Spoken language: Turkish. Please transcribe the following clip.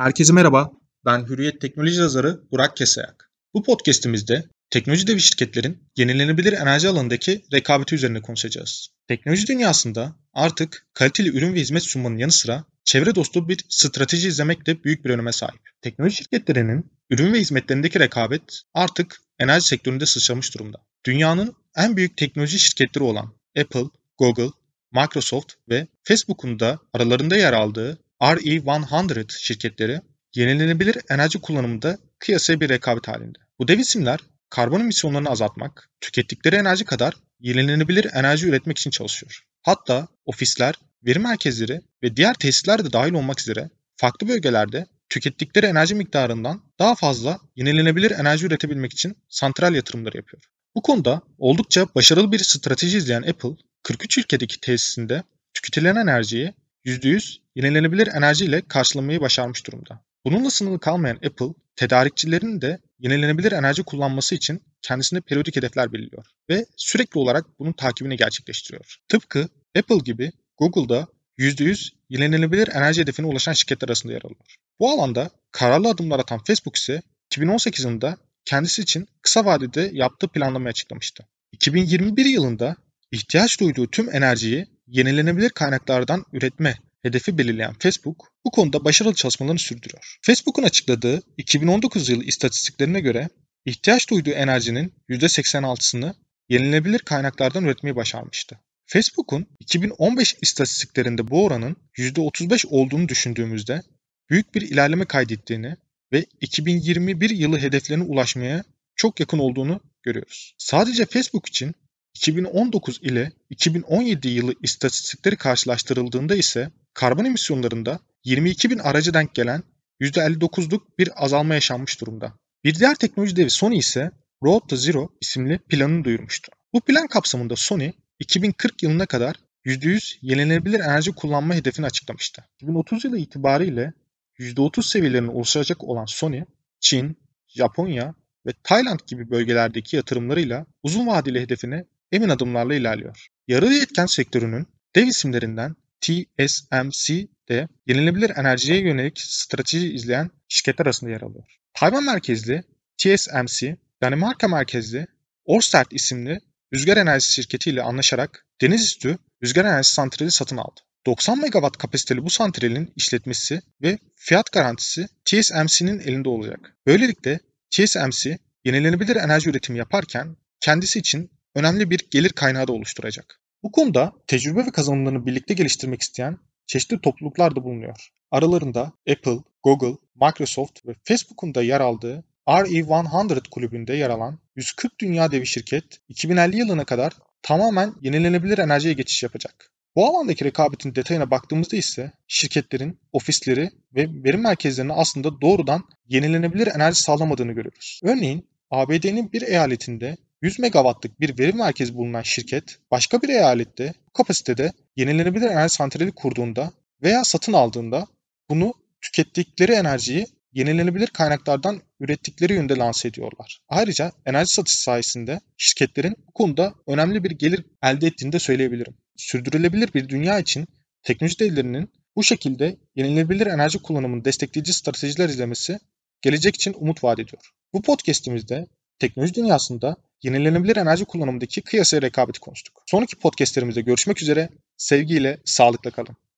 Herkese merhaba. Ben Hürriyet Teknoloji yazarı Burak Kesayak. Bu podcast'imizde teknoloji devi şirketlerin yenilenebilir enerji alanındaki rekabeti üzerine konuşacağız. Teknoloji dünyasında artık kaliteli ürün ve hizmet sunmanın yanı sıra çevre dostu bir strateji izlemek de büyük bir öneme sahip. Teknoloji şirketlerinin ürün ve hizmetlerindeki rekabet artık enerji sektöründe sıçramış durumda. Dünyanın en büyük teknoloji şirketleri olan Apple, Google, Microsoft ve Facebook'un da aralarında yer aldığı RE100 şirketleri yenilenebilir enerji kullanımında kıyasaya bir rekabet halinde. Bu dev isimler karbon emisyonlarını azaltmak, tükettikleri enerji kadar yenilenebilir enerji üretmek için çalışıyor. Hatta ofisler, veri merkezleri ve diğer tesisler de dahil olmak üzere farklı bölgelerde tükettikleri enerji miktarından daha fazla yenilenebilir enerji üretebilmek için santral yatırımları yapıyor. Bu konuda oldukça başarılı bir strateji izleyen Apple, 43 ülkedeki tesisinde tüketilen enerjiyi %100 yenilenebilir enerji ile karşılamayı başarmış durumda. Bununla sınırlı kalmayan Apple, tedarikçilerin de yenilenebilir enerji kullanması için kendisine periyodik hedefler belirliyor ve sürekli olarak bunun takibini gerçekleştiriyor. Tıpkı Apple gibi Google da %100 yenilenebilir enerji hedefine ulaşan şirketler arasında yer alıyor. Bu alanda kararlı adımlar atan Facebook ise 2018 yılında kendisi için kısa vadede yaptığı planlamayı açıklamıştı. 2021 yılında ihtiyaç duyduğu tüm enerjiyi yenilenebilir kaynaklardan üretme hedefi belirleyen Facebook bu konuda başarılı çalışmalarını sürdürüyor. Facebook'un açıkladığı 2019 yılı istatistiklerine göre ihtiyaç duyduğu enerjinin %86'sını yenilenebilir kaynaklardan üretmeyi başarmıştı. Facebook'un 2015 istatistiklerinde bu oranın %35 olduğunu düşündüğümüzde büyük bir ilerleme kaydettiğini ve 2021 yılı hedeflerine ulaşmaya çok yakın olduğunu görüyoruz. Sadece Facebook için 2019 ile 2017 yılı istatistikleri karşılaştırıldığında ise karbon emisyonlarında 22 bin araca denk gelen %59'luk bir azalma yaşanmış durumda. Bir diğer teknoloji devi Sony ise Road to Zero isimli planını duyurmuştu. Bu plan kapsamında Sony 2040 yılına kadar %100 yenilenebilir enerji kullanma hedefini açıklamıştı. 2030 yılı itibariyle %30 seviyelerine ulaşacak olan Sony, Çin, Japonya ve Tayland gibi bölgelerdeki yatırımlarıyla uzun vadeli hedefine emin adımlarla ilerliyor. Yarı yetken sektörünün dev isimlerinden TSMC de yenilenebilir enerjiye yönelik strateji izleyen şirketler arasında yer alıyor. Tayvan merkezli TSMC, Danimarka merkezli Ørsted isimli rüzgar enerjisi şirketiyle anlaşarak denizüstü rüzgar enerjisi santrali satın aldı. 90 megawatt kapasiteli bu santralin işletmesi ve fiyat garantisi TSMC'nin elinde olacak. Böylelikle TSMC yenilenebilir enerji üretimi yaparken kendisi için önemli bir gelir kaynağı da oluşturacak. Bu konuda tecrübe ve kazanımlarını birlikte geliştirmek isteyen çeşitli topluluklar da bulunuyor. Aralarında Apple, Google, Microsoft ve Facebook'un da yer aldığı RE100 kulübünde yer alan 140 dünya devi şirket 2050 yılına kadar tamamen yenilenebilir enerjiye geçiş yapacak. Bu alandaki rekabetin detayına baktığımızda ise şirketlerin ofisleri ve veri merkezlerine aslında doğrudan yenilenebilir enerji sağlamadığını görüyoruz. Örneğin ABD'nin bir eyaletinde 100 megawattlık bir veri merkezi bulunan şirket başka bir eyalette bu kapasitede yenilenebilir enerji santrali kurduğunda veya satın aldığında bunu tükettikleri enerjiyi yenilenebilir kaynaklardan ürettikleri yönde lanse ediyorlar. Ayrıca enerji satışı sayesinde şirketlerin bu konuda önemli bir gelir elde ettiğini de söyleyebilirim. Sürdürülebilir bir dünya için teknoloji devlerinin bu şekilde yenilenebilir enerji kullanımını destekleyici stratejiler izlemesi gelecek için umut vaat ediyor. Bu podcast'imizde teknoloji dünyasında yenilenebilir enerji kullanımındaki kıyasaya rekabeti konuştuk. Sonraki podcastlerimizde görüşmek üzere. Sevgiyle, sağlıkla kalın.